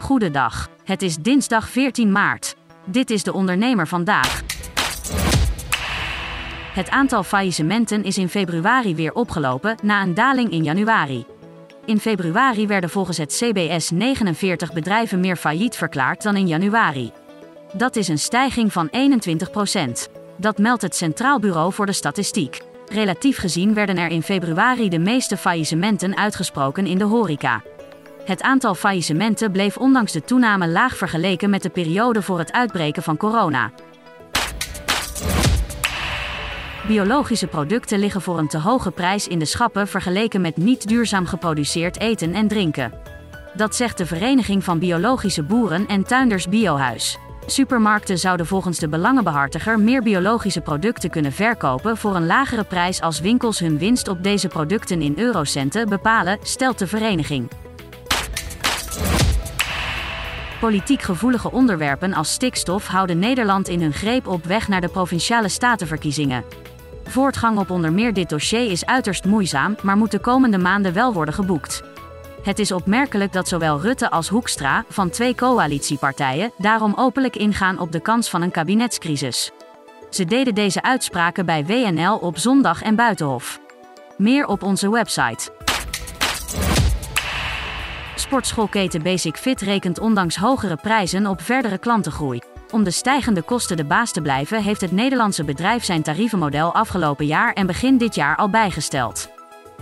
Goedendag. Het is dinsdag 14 maart. Dit is de ondernemer vandaag. Het aantal faillissementen is in februari weer opgelopen na een daling in januari. In februari werden volgens het CBS 49 bedrijven meer failliet verklaard dan in januari. Dat is een stijging van 21% Dat meldt het Centraal Bureau voor de Statistiek. Relatief gezien werden er in februari de meeste faillissementen uitgesproken in de horeca. Het aantal faillissementen bleef ondanks de toename laag vergeleken met de periode voor het uitbreken van corona. Biologische producten liggen voor een te hoge prijs in de schappen vergeleken met niet duurzaam geproduceerd eten en drinken. Dat zegt de Vereniging van Biologische Boeren en Tuinders Biohuis. Supermarkten zouden volgens de belangenbehartiger meer biologische producten kunnen verkopen voor een lagere prijs als winkels hun winst op deze producten in eurocenten bepalen, stelt de vereniging. Politiek gevoelige onderwerpen als stikstof houden Nederland in hun greep op weg naar de provinciale statenverkiezingen. Voortgang op onder meer dit dossier is uiterst moeizaam, maar moet de komende maanden wel worden geboekt. Het is opmerkelijk dat zowel Rutte als Hoekstra, van twee coalitiepartijen, daarom openlijk ingaan op de kans van een kabinetscrisis. Ze deden deze uitspraken bij WNL op zondag en Buitenhof. Meer op onze website. Sportschoolketen Basic Fit rekent ondanks hogere prijzen op verdere klantengroei. Om de stijgende kosten de baas te blijven, heeft het Nederlandse bedrijf zijn tarievenmodel afgelopen jaar en begin dit jaar al bijgesteld.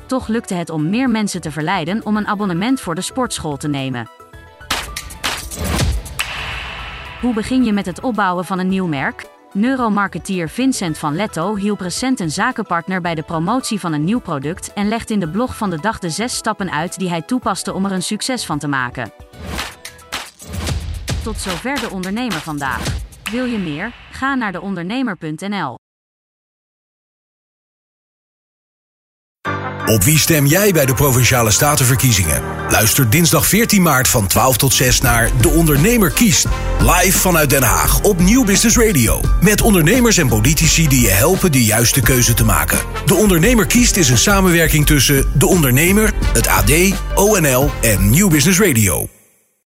Toch lukte het om meer mensen te verleiden om een abonnement voor de sportschool te nemen. Hoe begin je met het opbouwen van een nieuw merk? Neuromarketeer Vincent van Letto hielp recent een zakenpartner bij de promotie van een nieuw product en legt in de blog van de dag de zes stappen uit die hij toepaste om er een succes van te maken. Tot zover de ondernemer vandaag. Wil je meer? Ga naar deondernemer.nl. Op wie stem jij bij de Provinciale Statenverkiezingen? Luister dinsdag 14 maart van 12 tot 6 naar De Ondernemer kiest. Live vanuit Den Haag op Nieuw Business Radio. Met ondernemers en politici die je helpen de juiste keuze te maken. De Ondernemer kiest is een samenwerking tussen De Ondernemer, het AD, ONL en Nieuw Business Radio.